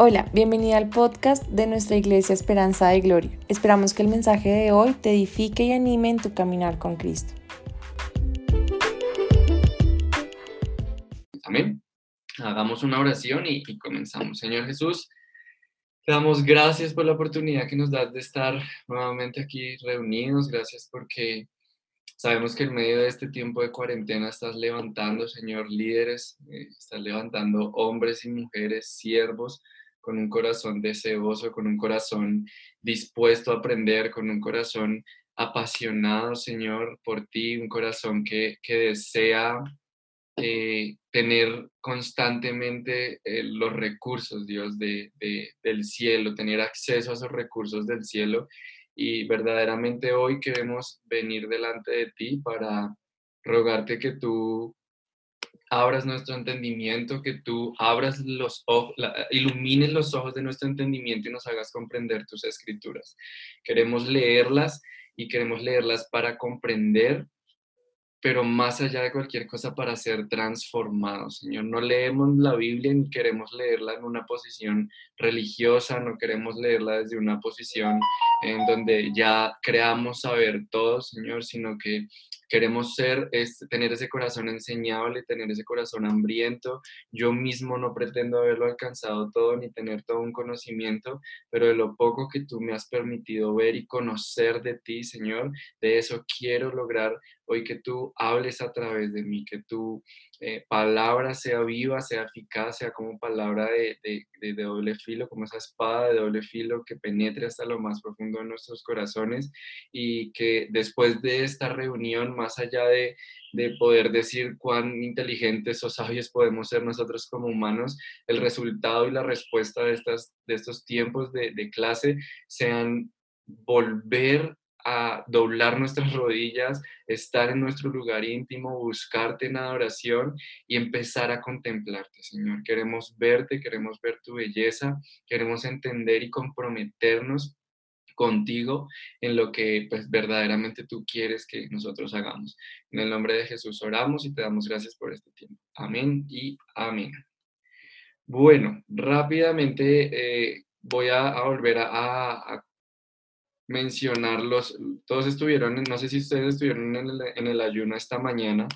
Hola, bienvenida al podcast de nuestra Iglesia Esperanza de Gloria. Esperamos que el mensaje de hoy te edifique y anime en tu caminar con Cristo. Amén. Hagamos una oración y, comenzamos. Señor Jesús, te damos gracias por la oportunidad que nos das de estar nuevamente aquí reunidos. Gracias porque sabemos que en medio de este tiempo de cuarentena estás levantando, Señor, líderes, eh, estás levantando hombres y mujeres, siervos con un corazón deseoso, con un corazón dispuesto a aprender, con un corazón apasionado, Señor, por ti, un corazón que, desea eh, tener constantemente eh, los recursos, Dios, de, del cielo, tener acceso a esos recursos del cielo. Y verdaderamente hoy queremos venir delante de ti para rogarte que tú abras nuestro entendimiento, que tú abras los ojos, ilumines los ojos de nuestro entendimiento y nos hagas comprender tus escrituras. Queremos leerlas y queremos leerlas para comprender, pero más allá de cualquier cosa para ser transformados, Señor. No leemos la Biblia ni queremos leerla en una posición religiosa, no queremos leerla desde una posición en donde ya creamos saber todo, Señor, sino que queremos ser, es, tener ese corazón enseñable, tener ese corazón hambriento. Yo mismo no pretendo haberlo alcanzado todo ni tener todo un conocimiento, pero de lo poco que tú me has permitido ver y conocer de ti, Señor, de eso quiero lograr hoy que tú hables a través de mí, que tu eh, palabra sea viva, sea eficaz, sea como palabra de, de, de, doble filo, como esa espada de doble filo que penetre hasta lo más profundo de nuestros corazones y que después de esta reunión, más allá de, de poder decir cuán inteligentes o sabios podemos ser nosotros como humanos, el resultado y la respuesta de, estas, de estos tiempos de, de clase sean volver doblar nuestras rodillas, estar en nuestro lugar íntimo, buscarte en adoración y empezar a contemplarte, Señor. Queremos verte, queremos ver tu belleza, queremos entender y comprometernos contigo en lo que pues verdaderamente tú quieres que nosotros hagamos. En el nombre de Jesús oramos y te damos gracias por este tiempo. Amén y amén. Bueno, rápidamente eh, voy a, volver a, a mencionarlos, todos estuvieron, no sé si ustedes estuvieron en el, ayuno esta mañana,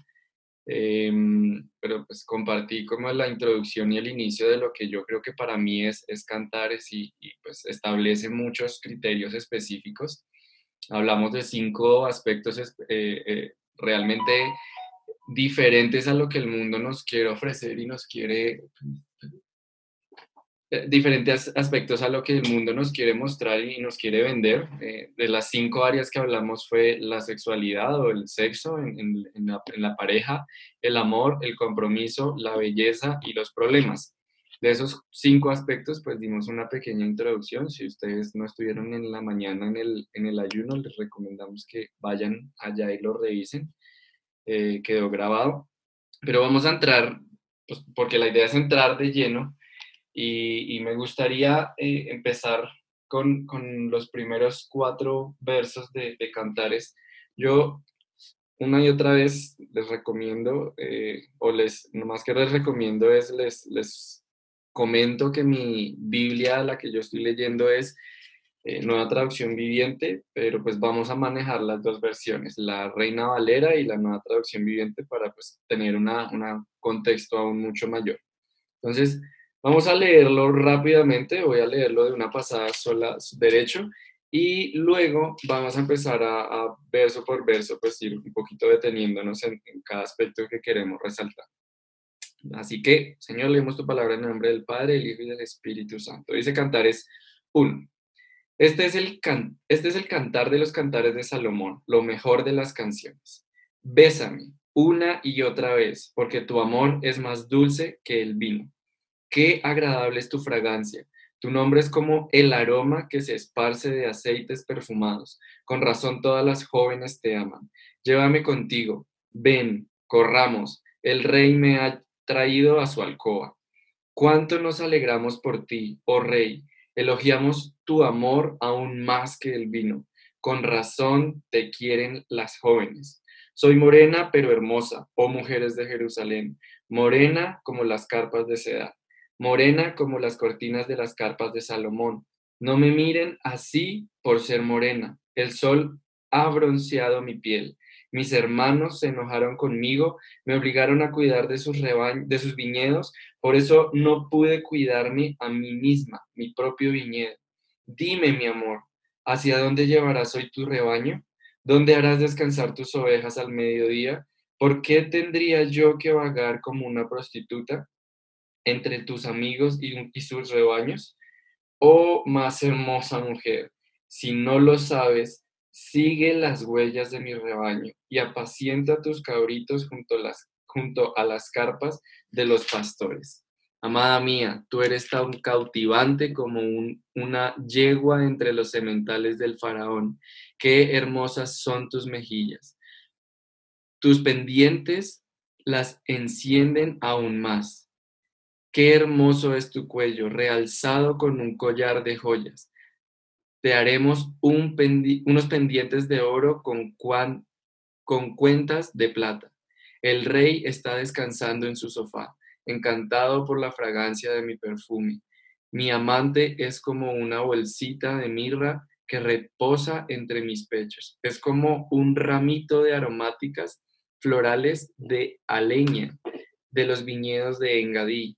em, pero pues compartí como la introducción y el inicio de lo que yo creo que para mí es, es cantares y, pues establece muchos criterios específicos. Hablamos de cinco aspectos eh, eh, realmente diferentes a lo que el mundo nos quiere ofrecer y nos quiere diferentes aspectos a lo que el mundo nos quiere mostrar y nos quiere vender. Eh, de las cinco áreas que hablamos fue la sexualidad o el sexo en, la, pareja, el amor, el compromiso, la belleza y los problemas. De esos cinco aspectos, pues dimos una pequeña introducción. Si ustedes no estuvieron en la mañana en el, en el ayuno, les recomendamos que vayan allá y lo revisen. Eh, quedó grabado. Pero vamos a entrar, pues, porque la idea es entrar de lleno y, me gustaría eh, empezar con, con, los primeros cuatro versos de, Cantares. Yo una y otra vez les recomiendo, eh, o les, más que les recomiendo es, les, les comento que mi Biblia, la que yo estoy leyendo es eh, nueva traducción viviente, pero pues vamos a manejar las dos versiones, la Reina Valera y la nueva traducción viviente para pues tener un contexto aún mucho mayor. Entonces, Vamos a leerlo rápidamente, voy a leerlo de una pasada sola derecho y luego vamos a empezar a, verso por verso, pues ir un poquito deteniéndonos en, cada aspecto que queremos resaltar. Así que, Señor, leemos tu palabra en nombre del Padre, el Hijo y del Espíritu Santo. Dice Cantares 1. Este es, el este es el cantar de los cantares de Salomón, lo mejor de las canciones. Bésame una y otra vez, porque tu amor es más dulce que el vino Qué agradable es tu fragancia. Tu nombre es como el aroma que se esparce de aceites perfumados. Con razón todas las jóvenes te aman. Llévame contigo. Ven, corramos. El rey me ha traído a su alcoba. Cuánto nos alegramos por ti, oh rey. Elogiamos tu amor aún más que el vino. Con razón te quieren las jóvenes. Soy morena pero hermosa, oh mujeres de Jerusalén, morena como las carpas de seda morena como las cortinas de las carpas de Salomón. No me miren así por ser morena. El sol ha bronceado mi piel. Mis hermanos se enojaron conmigo, me obligaron a cuidar de sus, de sus viñedos, por eso no pude cuidarme a mí misma, mi propio viñedo. Dime, mi amor, ¿hacia dónde llevarás hoy tu rebaño? ¿Dónde harás descansar tus ovejas al mediodía? ¿Por qué tendría yo que vagar como una prostituta entre tus amigos y, sus rebaños? Oh, más hermosa mujer, si no lo sabes, sigue las huellas de mi rebaño y apacienta tus cabritos junto a las, carpas de los pastores. Amada mía, tú eres tan cautivante como una yegua entre los sementales del faraón. Qué hermosas son tus mejillas. Tus pendientes las encienden aún más. Qué hermoso es tu cuello, realzado con un collar de joyas. Te haremos unos pendientes de oro con, con cuentas de plata. El rey está descansando en su sofá encantado por la fragancia de mi perfume. Mi amante es como una bolsita de mirra que reposa entre mis pechos. Es como un ramito de aromáticas florales de aleña de los viñedos de Engadí.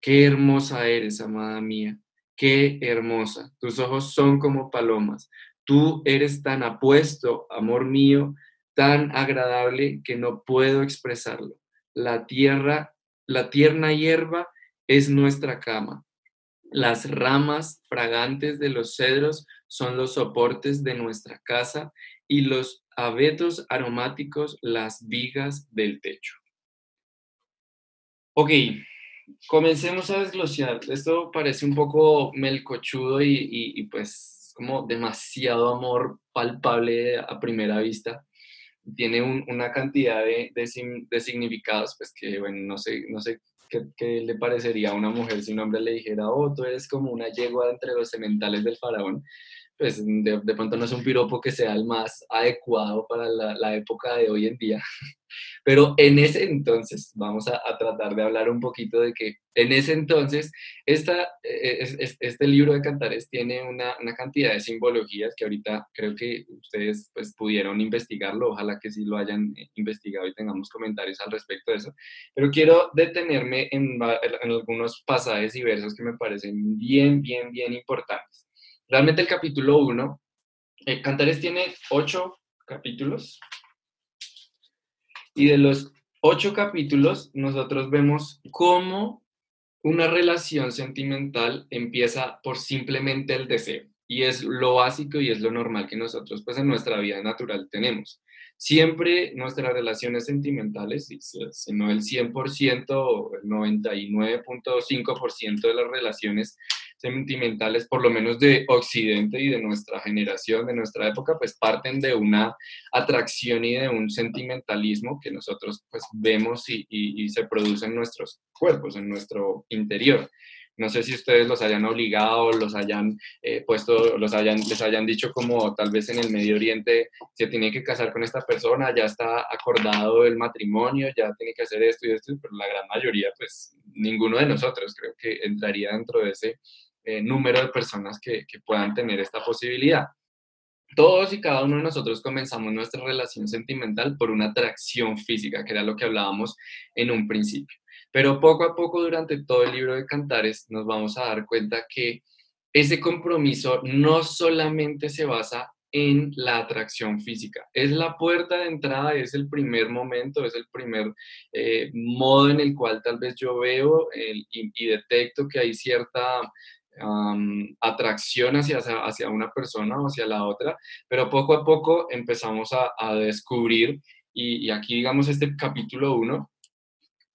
Qué hermosa eres, amada mía. Qué hermosa. Tus ojos son como palomas. Tú eres tan apuesto, amor mío, tan agradable que no puedo expresarlo. La tierra la tierna hierba es nuestra cama. Las ramas fragantes de los cedros son los soportes de nuestra casa y los abetos aromáticos las vigas del techo. Ok, comencemos a desglosar. Esto parece un poco melcochudo y, pues como demasiado amor palpable a primera vista tiene una cantidad de, de, significados, pues que, bueno, no sé, no sé qué, qué, le parecería a una mujer si un hombre le dijera, oh, tú eres como una yegua entre los sementales del faraón, pues de, de pronto no es un piropo que sea el más adecuado para la, la época de hoy en día. Pero en ese entonces, vamos a, tratar de hablar un poquito de que en ese entonces, esta, e, e, este libro de Cantares tiene una, una, cantidad de simbologías que ahorita creo que ustedes pues, pudieron investigarlo, ojalá que sí lo hayan eh, investigado y tengamos comentarios al respecto de eso. Pero quiero detenerme en, en algunos pasajes y versos que me parecen bien, bien, bien importantes. Realmente el capítulo 1, eh, Cantares tiene ocho capítulos, y de los ocho capítulos, nosotros vemos cómo una relación sentimental empieza por simplemente el deseo. Y es lo básico y es lo normal que nosotros pues en nuestra vida natural tenemos. Siempre nuestras relaciones sentimentales, si no el 100% o el 99.5% de las relaciones sentimentales, por lo menos de Occidente y de nuestra generación, de nuestra época, pues parten de una atracción y de un sentimentalismo que nosotros pues vemos y, y, se produce en nuestros cuerpos, en nuestro interior. No sé si ustedes los hayan obligado, los hayan eh, puesto, los hayan, les hayan dicho como tal vez en el Medio Oriente se tiene que casar con esta persona, ya está acordado el matrimonio, ya tiene que hacer esto y esto, pero la gran mayoría, pues ninguno de nosotros creo que entraría dentro de ese eh, número de personas que, que puedan tener esta posibilidad. Todos y cada uno de nosotros comenzamos nuestra relación sentimental por una atracción física, que era lo que hablábamos en un principio. Pero poco a poco durante todo el libro de Cantares nos vamos a dar cuenta que ese compromiso no solamente se basa en la atracción física. Es la puerta de entrada, es el primer momento, es el primer eh, modo en el cual tal vez yo veo y, y, detecto que hay cierta atracción hacia, hacia una persona o hacia la otra, pero poco a poco empezamos a, descubrir, y, aquí digamos este capítulo 1,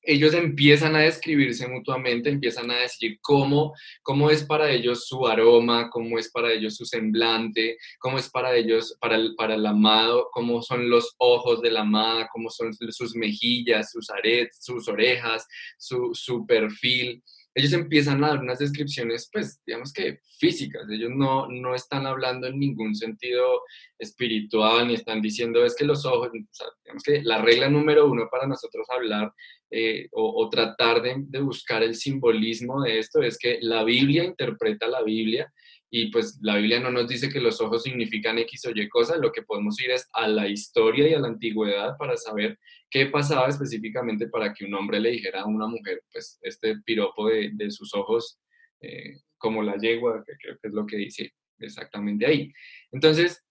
ellos empiezan a describirse mutuamente, empiezan a decir cómo, cómo es para ellos su aroma, cómo es para ellos su semblante, cómo es para ellos, para el, para el amado, cómo son los ojos de la amada, cómo son sus mejillas, sus aretes, sus orejas, su, su perfil ellos empiezan a dar unas descripciones, pues, digamos que físicas. Ellos no, no están hablando en ningún sentido espiritual, ni están diciendo es que los ojos, digamos que la regla número uno para nosotros hablar eh, o, tratar de, de buscar el simbolismo de esto es que la Biblia interpreta la Biblia y pues la Biblia no nos dice que los ojos significan X o Y cosas, lo que podemos ir es a la historia y a la antigüedad para saber qué pasaba específicamente para que un hombre le dijera a una mujer, pues este piropo de, de sus ojos eh, como la yegua, que creo que es lo que dice exactamente ahí. Entonces,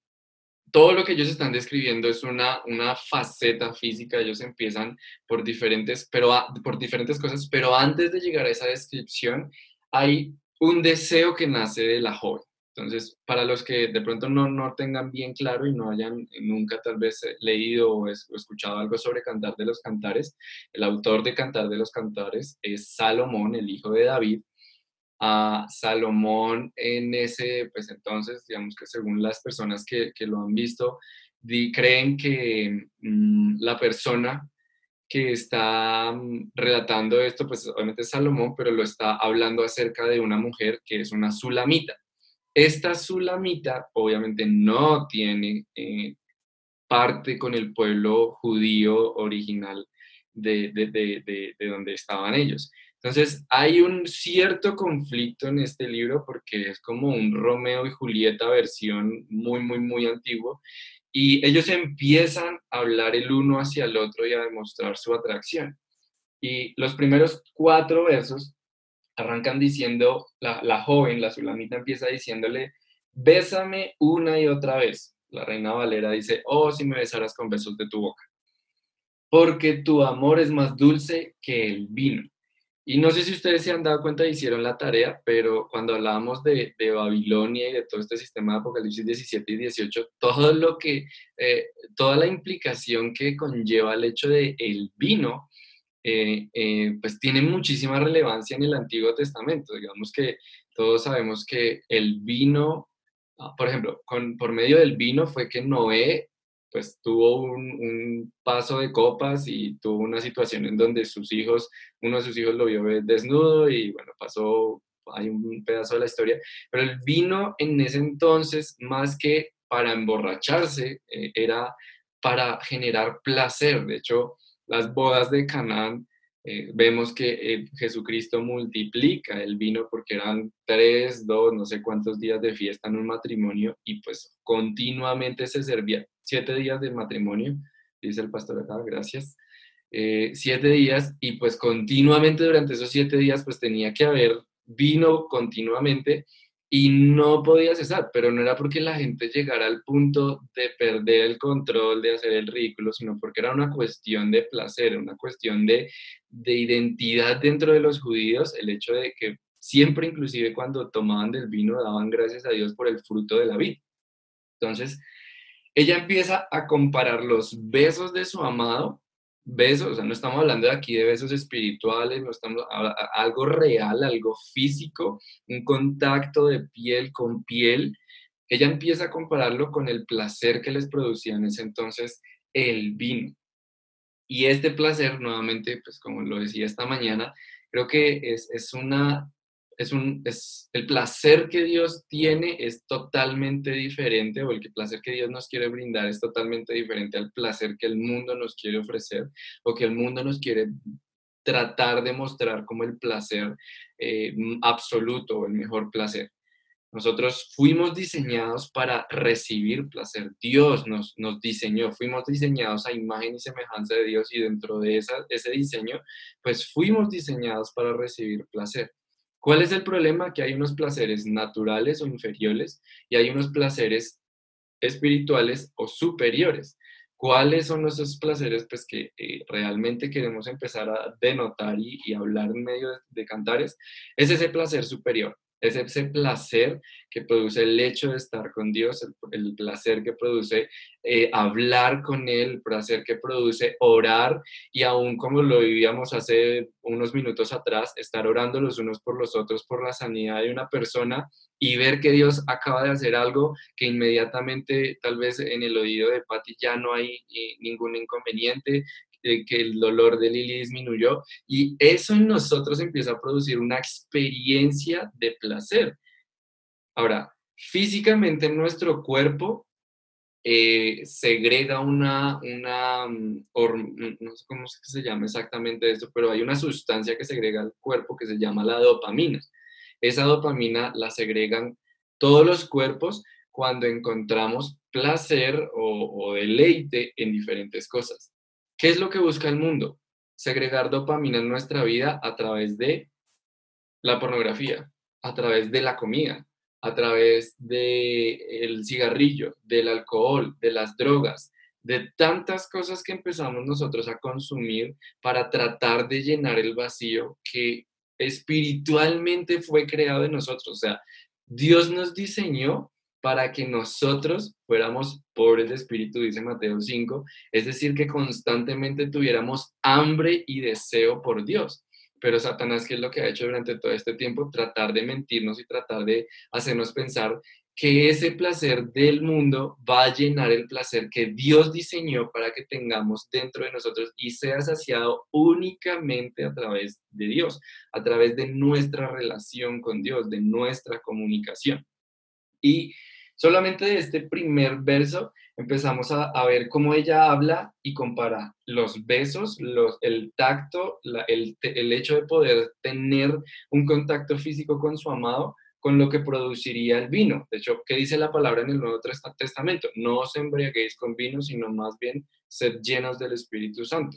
todo lo que ellos están describiendo es una, una faceta física, ellos empiezan por diferentes, pero por diferentes cosas, pero antes de llegar a esa descripción hay un deseo que nace de la joven. Entonces, para los que de pronto no, no tengan bien claro y no hayan nunca tal vez eh, leído o, escuchado algo sobre Cantar de los Cantares, el autor de Cantar de los Cantares es Salomón, el hijo de David. A Salomón en ese, pues entonces, digamos que según las personas que, que lo han visto, creen que mm, la persona que está mm, relatando esto, pues obviamente es Salomón, pero lo está hablando acerca de una mujer que es una sulamita. Esta sulamita obviamente no tiene eh, parte con el pueblo judío original de, de, donde estaban ellos. Entonces, hay un cierto conflicto en este libro porque es como un Romeo y Julieta versión muy, muy, muy antiguo. Y ellos empiezan a hablar el uno hacia el otro y a demostrar su atracción. Y los primeros cuatro versos arrancan diciendo, la, joven, la sulamita empieza diciéndole, bésame una y otra vez. La reina Valera dice, oh, si me besaras con besos de tu boca. Porque tu amor es más dulce que el vino. Y no sé si ustedes se han dado cuenta y hicieron la tarea, pero cuando hablábamos de, Babilonia y de todo este sistema de Apocalipsis 17 y 18, todo lo que, eh, toda la implicación que conlleva el hecho de el vino, eh, eh, pues tiene muchísima relevancia en el Antiguo Testamento. Digamos que todos sabemos que el vino, ah, por ejemplo, con, por medio del vino fue que Noé pues tuvo un, paso de copas y tuvo una situación en donde sus hijos, uno de sus hijos lo vio desnudo y bueno, pasó, hay un pedazo de la historia, pero el vino en ese entonces, más que para emborracharse, eh, era para generar placer. De hecho, las bodas de Canaán eh, vemos que eh, Jesucristo multiplica el vino porque eran tres, dos, no sé cuántos días de fiesta en un matrimonio y pues continuamente se servía siete días de matrimonio, dice el pastor acá, gracias. Eh, siete días y pues continuamente durante esos siete días pues tenía que haber vino continuamente y no podía cesar, pero no era porque la gente llegara al punto de perder el control, de hacer el ridículo, sino porque era una cuestión de placer, una cuestión de, de identidad dentro de los judíos, el hecho de que siempre, inclusive cuando tomaban del vino, daban gracias a Dios por el fruto de la vida. Entonces, ella empieza a comparar los besos de su amado besos, o sea, no estamos hablando aquí de besos espirituales, no estamos algo real, algo físico, un contacto de piel con piel. Ella empieza a compararlo con el placer que les producía en ese entonces el vino. Y este placer, nuevamente, pues como lo decía esta mañana, creo que es, es una es un, es, el placer que Dios tiene es totalmente diferente, o el placer que Dios nos quiere brindar es totalmente diferente al placer que el mundo nos quiere ofrecer, o que el mundo nos quiere tratar de mostrar como el placer eh, absoluto o el mejor placer. Nosotros fuimos diseñados para recibir placer. Dios nos, nos diseñó, fuimos diseñados a imagen y semejanza de Dios y dentro de esa, ese diseño, pues fuimos diseñados para recibir placer. ¿Cuál es el problema? Que hay unos placeres naturales o inferiores y hay unos placeres espirituales o superiores. ¿Cuáles son esos placeres pues, que eh, realmente queremos empezar a denotar y, hablar en medio de cantares? Es ese placer superior es ese placer que produce el hecho de estar con Dios, el, placer que produce eh, hablar con Él, el placer que produce orar y aún como lo vivíamos hace unos minutos atrás, estar orando los unos por los otros por la sanidad de una persona y ver que Dios acaba de hacer algo que inmediatamente tal vez en el oído de Pati ya no hay eh, ningún inconveniente, que el dolor de Lili disminuyó y eso en nosotros empieza a producir una experiencia de placer. Ahora, físicamente en nuestro cuerpo eh, segrega una, una mm, no sé cómo se llama exactamente esto, pero hay una sustancia que segrega el cuerpo que se llama la dopamina. Esa dopamina la segregan todos los cuerpos cuando encontramos placer o deleite en diferentes cosas. ¿Qué es lo que busca el mundo? Segregar dopamina en nuestra vida a través de la pornografía, a través de la comida, a través del el cigarrillo, del alcohol, de las drogas, de tantas cosas que empezamos nosotros a consumir para tratar de llenar el vacío que espiritualmente fue creado en nosotros. O sea, Dios nos diseñó para que nosotros fuéramos pobres de espíritu, dice Mateo 5, es decir, que constantemente tuviéramos hambre y deseo por Dios. Pero Satanás, ¿qué es lo que ha hecho durante todo este tiempo? Tratar de mentirnos y tratar de hacernos pensar que ese placer del mundo va a llenar el placer que Dios diseñó para que tengamos dentro de nosotros y sea saciado únicamente a través de Dios, a través de nuestra relación con Dios, de nuestra comunicación. Y solamente de este primer verso empezamos a, ver cómo ella habla y compara los besos, el tacto, el, el hecho de poder tener un contacto físico con su amado, con lo que produciría el vino. De hecho, ¿qué dice la palabra en el Nuevo Testamento? No os embriaguéis con vino, sino más bien sed llenos del Espíritu Santo.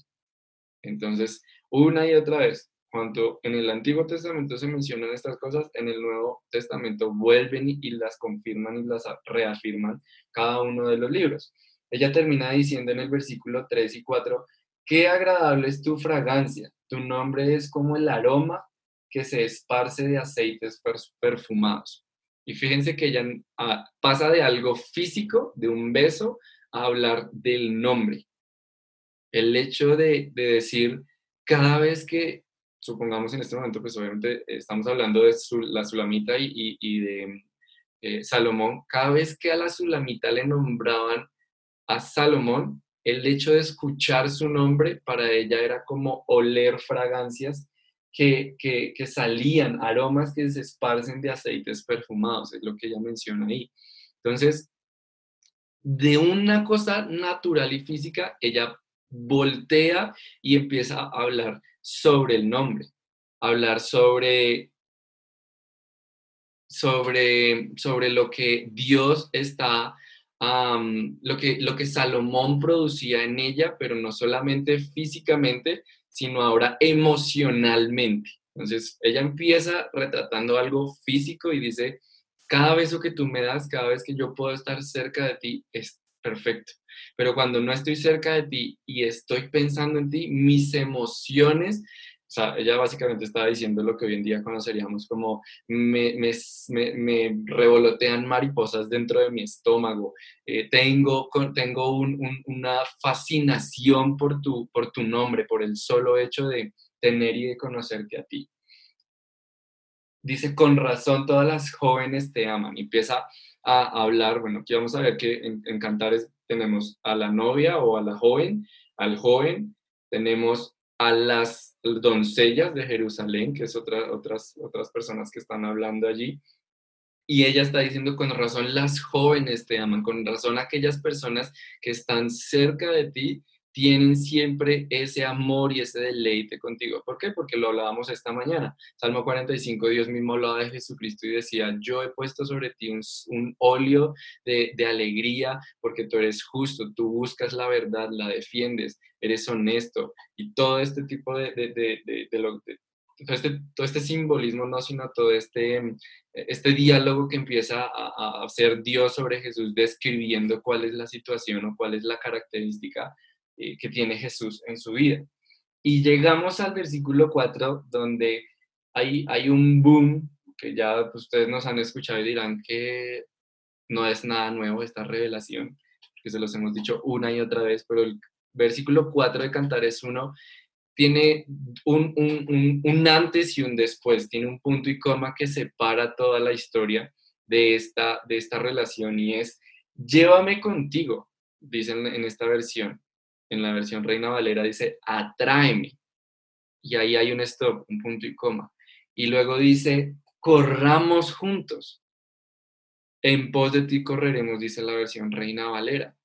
Entonces, una y otra vez, cuando en el Antiguo Testamento se mencionan estas cosas, en el Nuevo Testamento vuelven y las confirman y las reafirman cada uno de los libros. Ella termina diciendo en el versículo 3 y 4, qué agradable es tu fragancia, tu nombre es como el aroma que se esparce de aceites perfumados. Y fíjense que ella ah, pasa de algo físico, de un beso, a hablar del nombre. El hecho de, decir, cada vez que supongamos en este momento, pues obviamente estamos hablando de la Sulamita y, de eh, Salomón, cada vez que a la Sulamita le nombraban a Salomón, el hecho de escuchar su nombre para ella era como oler fragancias que, que, salían, aromas que se esparcen de aceites perfumados, es lo que ella menciona ahí. Entonces, de una cosa natural y física, ella voltea y empieza a hablar sobre el nombre, hablar sobre, sobre, sobre lo que Dios está, lo, que, lo que Salomón producía en ella, pero no solamente físicamente, sino ahora emocionalmente. Entonces, ella empieza retratando algo físico y dice, cada beso que tú me das, cada vez que yo puedo estar cerca de ti, es perfecto. Pero cuando no estoy cerca de ti y estoy pensando en ti, mis emociones, o sea, ella básicamente estaba diciendo lo que hoy en día conoceríamos como me, revolotean mariposas dentro de mi estómago, eh, tengo, tengo una fascinación por tu, por tu nombre, por el solo hecho de tener y de conocerte a ti. Dice, con razón todas las jóvenes te aman. Y empieza a hablar, bueno, aquí vamos a ver que en, en Cantares tenemos a la novia o a la joven, al joven, tenemos a las doncellas de Jerusalén, que es otra, otras, otras personas que están hablando allí, y ella está diciendo, con razón las jóvenes te aman, con razón aquellas personas que están cerca de ti tienen siempre ese amor y ese deleite contigo. ¿Por qué? Porque lo hablábamos esta mañana. Salmo 45, Dios mismo hablaba de Jesucristo y decía, yo he puesto sobre ti un, óleo de, alegría porque tú eres justo, tú buscas la verdad, la defiendes, eres honesto y todo este tipo de, de, todo, este, todo este simbolismo, no, sino todo este, este diálogo que empieza a, a hacer Dios sobre Jesús describiendo cuál es la situación o cuál es la característica eh, que tiene Jesús en su vida. Y llegamos al versículo 4, donde hay, hay un boom, que ya ustedes nos han escuchado y dirán que no es nada nuevo esta revelación, que se los hemos dicho una y otra vez, pero el versículo 4 de Cantares 1 tiene un, un, un, antes y un después, tiene un punto y coma que separa toda la historia de esta, de esta relación y es, llévame contigo, dicen en esta versión, en la versión Reina Valera dice, atráeme. Y ahí hay un stop, un punto y coma. Y luego dice, corramos juntos. En pos de ti correremos, dice la versión Reina Valera.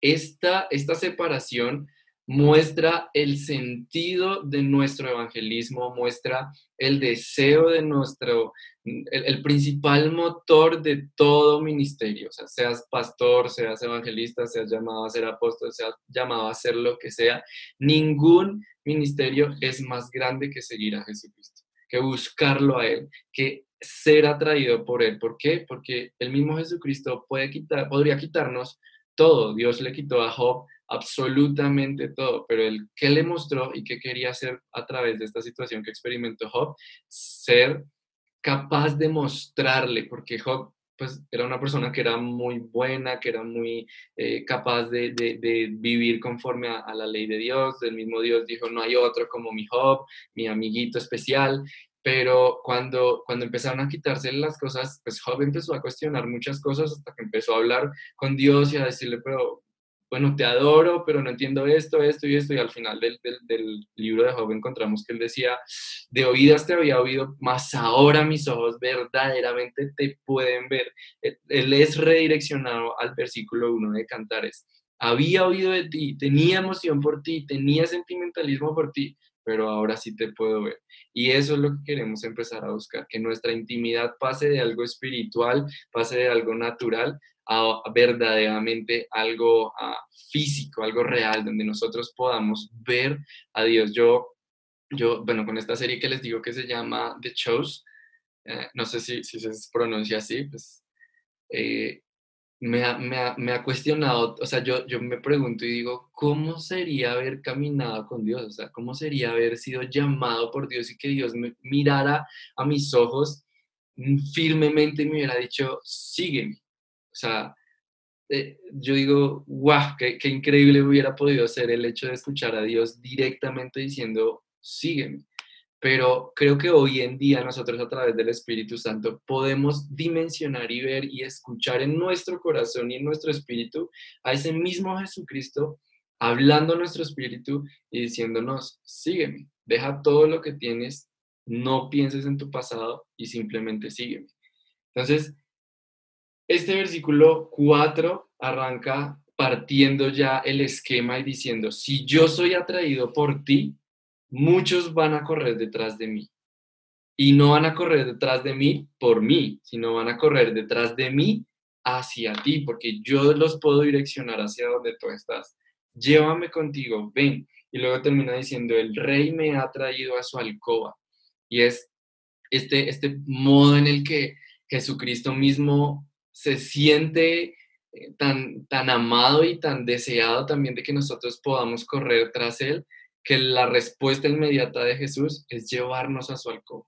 Esta, esta separación muestra el sentido de nuestro evangelismo, muestra el deseo de nuestro, el, principal motor de todo ministerio, o sea, seas pastor, seas evangelista, seas llamado a ser apóstol, seas llamado a hacer lo que sea, ningún ministerio es más grande que seguir a Jesucristo, que buscarlo a Él, que ser atraído por Él. ¿Por qué? Porque el mismo Jesucristo puede quitar, podría quitarnos todo. Dios le quitó a Job absolutamente todo, pero el que le mostró y qué quería hacer a través de esta situación que experimentó Job, ser capaz de mostrarle, porque Job pues era una persona que era muy buena, que era muy eh, capaz de, vivir conforme a, a, la ley de Dios. El mismo Dios dijo, no hay otro como mi Job, mi amiguito especial. Pero cuando, cuando empezaron a quitarse las cosas, pues Job empezó a cuestionar muchas cosas hasta que empezó a hablar con Dios y a decirle, pero bueno, te adoro, pero no entiendo esto, esto y esto, y al final del, del, libro de Job encontramos que él decía, de oídas te había oído, mas ahora mis ojos verdaderamente te pueden ver. Él es redireccionado al versículo 1 de Cantares. Había oído de ti, tenía emoción por ti, tenía sentimentalismo por ti, pero ahora sí te puedo ver. Y eso es lo que queremos empezar a buscar, que nuestra intimidad pase de algo espiritual, pase de algo natural a verdaderamente algo físico, algo real, donde nosotros podamos ver a Dios. Yo, yo, bueno, con esta serie que les digo que se llama The Chose, eh, no sé si, se pronuncia así, pues eh, me, ha, me, me, ha, cuestionado, o sea, yo, yo me pregunto y digo, ¿cómo sería haber caminado con Dios? O sea, ¿cómo sería haber sido llamado por Dios y que Dios me mirara a mis ojos firmemente y me hubiera dicho, sígueme? O sea, eh, yo digo, qué, qué, increíble hubiera podido ser el hecho de escuchar a Dios directamente diciendo, sígueme. Pero creo que hoy en día nosotros a través del Espíritu Santo podemos dimensionar y ver y escuchar en nuestro corazón y en nuestro espíritu a ese mismo Jesucristo hablando a nuestro espíritu y diciéndonos, sígueme, deja todo lo que tienes, no pienses en tu pasado y simplemente sígueme. Entonces, este versículo 4 arranca partiendo ya el esquema y diciendo, si yo soy atraído por ti, muchos van a correr detrás de mí. Y no van a correr detrás de mí por mí, sino van a correr detrás de mí hacia ti, porque yo los puedo direccionar hacia donde tú estás. Llévame contigo, ven. Y luego termina diciendo, el rey me ha traído a su alcoba. Y es este, este modo en el que Jesucristo mismo se siente eh, tan, tan amado y tan deseado también de que nosotros podamos correr tras Él, que la respuesta inmediata de Jesús es llevarnos a su alcoba,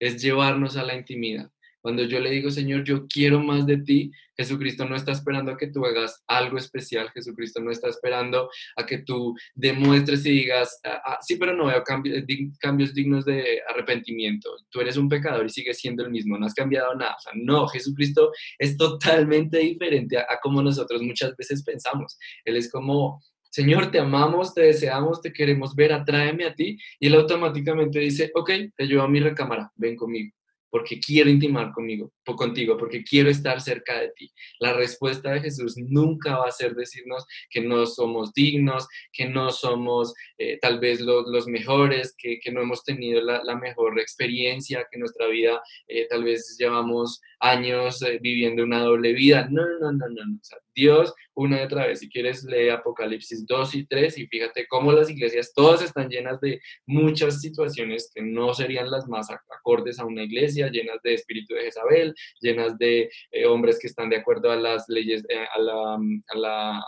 es llevarnos a la intimidad. Cuando yo le digo, Señor, yo quiero más de ti, Jesucristo no está esperando a que tú hagas algo especial. Jesucristo no está esperando a que tú demuestres y digas, ah, ah, sí, pero no veo cambios, cambios dignos de arrepentimiento. Tú eres un pecador y sigues siendo el mismo, no has cambiado nada. No, Jesucristo es totalmente diferente a, a como nosotros muchas veces pensamos. Él es como, Señor, te amamos, te deseamos, te queremos ver, atráeme a ti. Y él automáticamente dice, ok, te llevo a mi recámara, ven conmigo porque quiero intimar conmigo, contigo, porque quiero estar cerca de ti. La respuesta de Jesús nunca va a ser decirnos que no somos dignos, que no somos eh, tal vez los, mejores, que, no hemos tenido la, mejor experiencia, que nuestra vida eh, tal vez llevamos años eh, viviendo una doble vida. No, no, no, no, no. Dios una y otra vez. Si quieres, lee Apocalipsis 2 y 3 y fíjate cómo las iglesias todas están llenas de muchas situaciones que no serían las más acordes a una iglesia, llenas de espíritu de Jezabel, llenas de eh, hombres que están de acuerdo a las leyes, eh, a,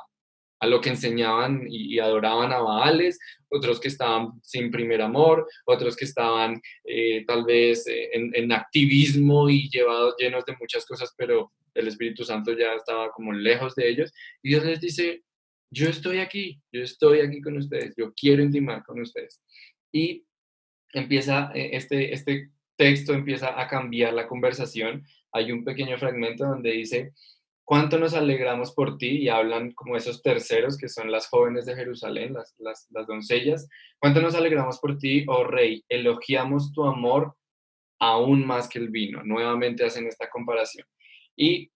lo que enseñaban y, adoraban a Baales, otros que estaban sin primer amor, otros que estaban eh, tal vez en, en activismo y llevados llenos de muchas cosas, pero el Espíritu Santo ya estaba como lejos de ellos, y Dios les dice, yo estoy aquí, yo estoy aquí con ustedes, yo quiero intimar con ustedes. Y empieza, eh, este, este texto empieza a cambiar la conversación. Hay un pequeño fragmento donde dice, cuánto nos alegramos por ti, y hablan como esos terceros que son las jóvenes de Jerusalén, las, las, las doncellas, cuánto nos alegramos por ti, oh rey, elogiamos tu amor aún más que el vino. Nuevamente hacen esta comparación. Y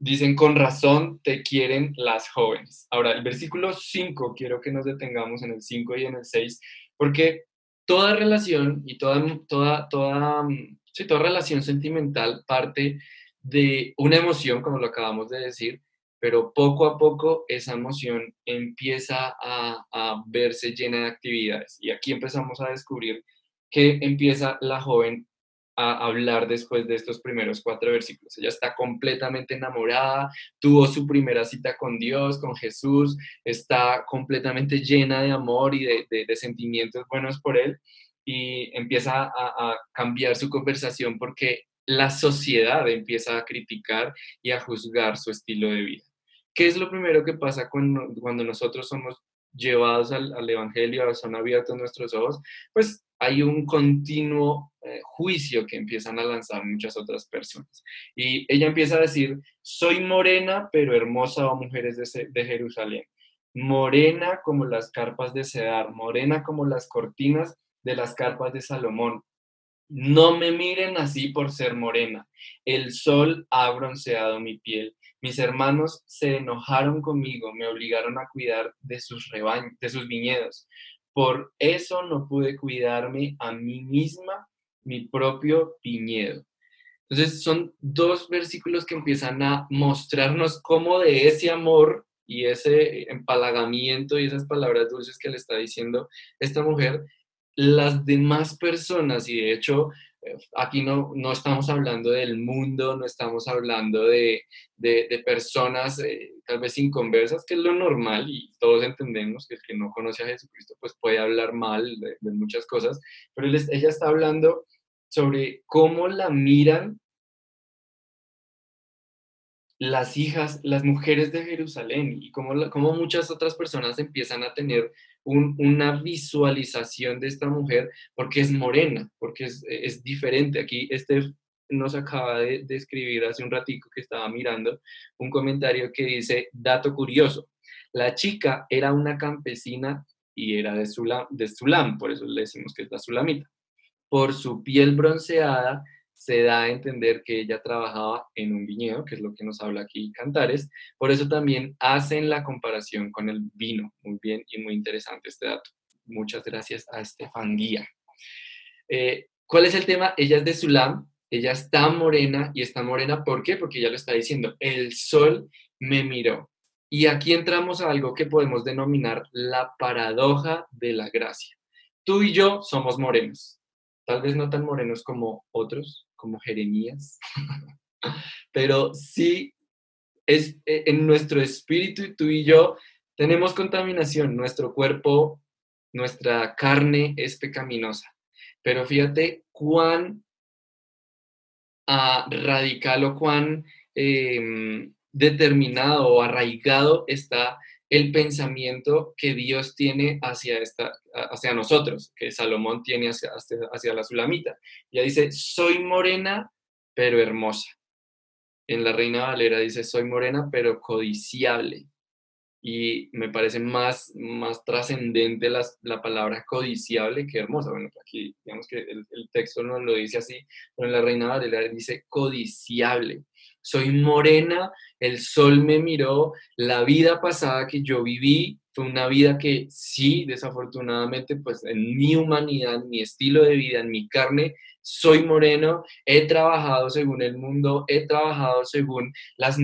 dicen, con razón te quieren las jóvenes. Ahora, el versículo 5, quiero que nos detengamos en el 5 y en el 6, porque toda relación y toda, toda, toda, sí, toda relación sentimental parte de una emoción, como lo acabamos de decir, pero poco a poco esa emoción empieza a, a, verse llena de actividades. Y aquí empezamos a descubrir que empieza la joven a hablar después de estos primeros cuatro versículos. Ella está completamente enamorada, tuvo su primera cita con Dios, con Jesús, está completamente llena de amor y de, sentimientos buenos por Él y empieza a, cambiar su conversación porque la sociedad empieza a criticar y a juzgar su estilo de vida. ¿Qué es lo primero que pasa cuando, cuando nosotros somos llevados al, al Evangelio, son abiertos nuestros ojos? Pues hay un continuo eh, juicio que empiezan a lanzar muchas otras personas. Y ella empieza a decir, soy morena, pero hermosa, oh mujeres de, de Jerusalén. Morena como las carpas de Cedar, morena como las cortinas de las carpas de Salomón. No me miren así por ser morena. El sol ha bronceado mi piel. Mis hermanos se enojaron conmigo, me obligaron a cuidar de sus rebaños, de sus viñedos. Por eso no pude cuidarme a mí misma, mi propio viñedo. Entonces son dos versículos que empiezan a mostrarnos cómo de ese amor y ese empalagamiento y esas palabras dulces que le está diciendo esta mujer, las demás personas, y de hecho aquí no, no estamos hablando del mundo, no estamos hablando de, de, personas eh, tal vez inconversas, que es lo normal y todos entendemos que el que no conoce a Jesucristo pues puede hablar mal de, muchas cosas, pero ella está hablando sobre cómo la miran las hijas, las mujeres de Jerusalén y cómo, cómo muchas otras personas empiezan a tener un, una visualización de esta mujer porque es morena, porque es, es diferente. Aquí este nos acaba de, de, escribir hace un ratico que estaba mirando un comentario que dice, dato curioso, la chica era una campesina y era de Sulam, de Sulam por eso le decimos que es la Sulamita. Por su piel bronceada se da a entender que ella trabajaba en un viñedo, que es lo que nos habla aquí Cantares. Por eso también hacen la comparación con el vino. Muy bien y muy interesante este dato. Muchas gracias a Estefan Guía. Eh, ¿Cuál es el tema? Ella es de Sulam, ella está morena y está morena, ¿por qué? Porque ella lo está diciendo, el sol me miró. Y aquí entramos a algo que podemos denominar la paradoja de la gracia. Tú y yo somos morenos, tal vez no tan morenos como otros, como Jeremías, pero sí es eh, en nuestro espíritu tú y yo tenemos contaminación, nuestro cuerpo, nuestra carne es pecaminosa. Pero fíjate cuán uh, radical o cuán eh, determinado o arraigado está el pensamiento que Dios tiene hacia, esta, hacia nosotros, que Salomón tiene hacia, hacia la Sulamita. Ya dice, soy morena, pero hermosa. En la Reina Valera dice, soy morena, pero codiciable. Y me parece más, más trascendente la, la, palabra codiciable que hermosa. Bueno, aquí digamos que el, el texto no lo dice así, pero en la Reina Valera dice codiciable soy morena, el sol me miró, la vida pasada que yo viví fue una vida que sí, desafortunadamente, pues en mi humanidad, en mi estilo de vida, en mi carne, soy moreno, he trabajado según el mundo, he trabajado según las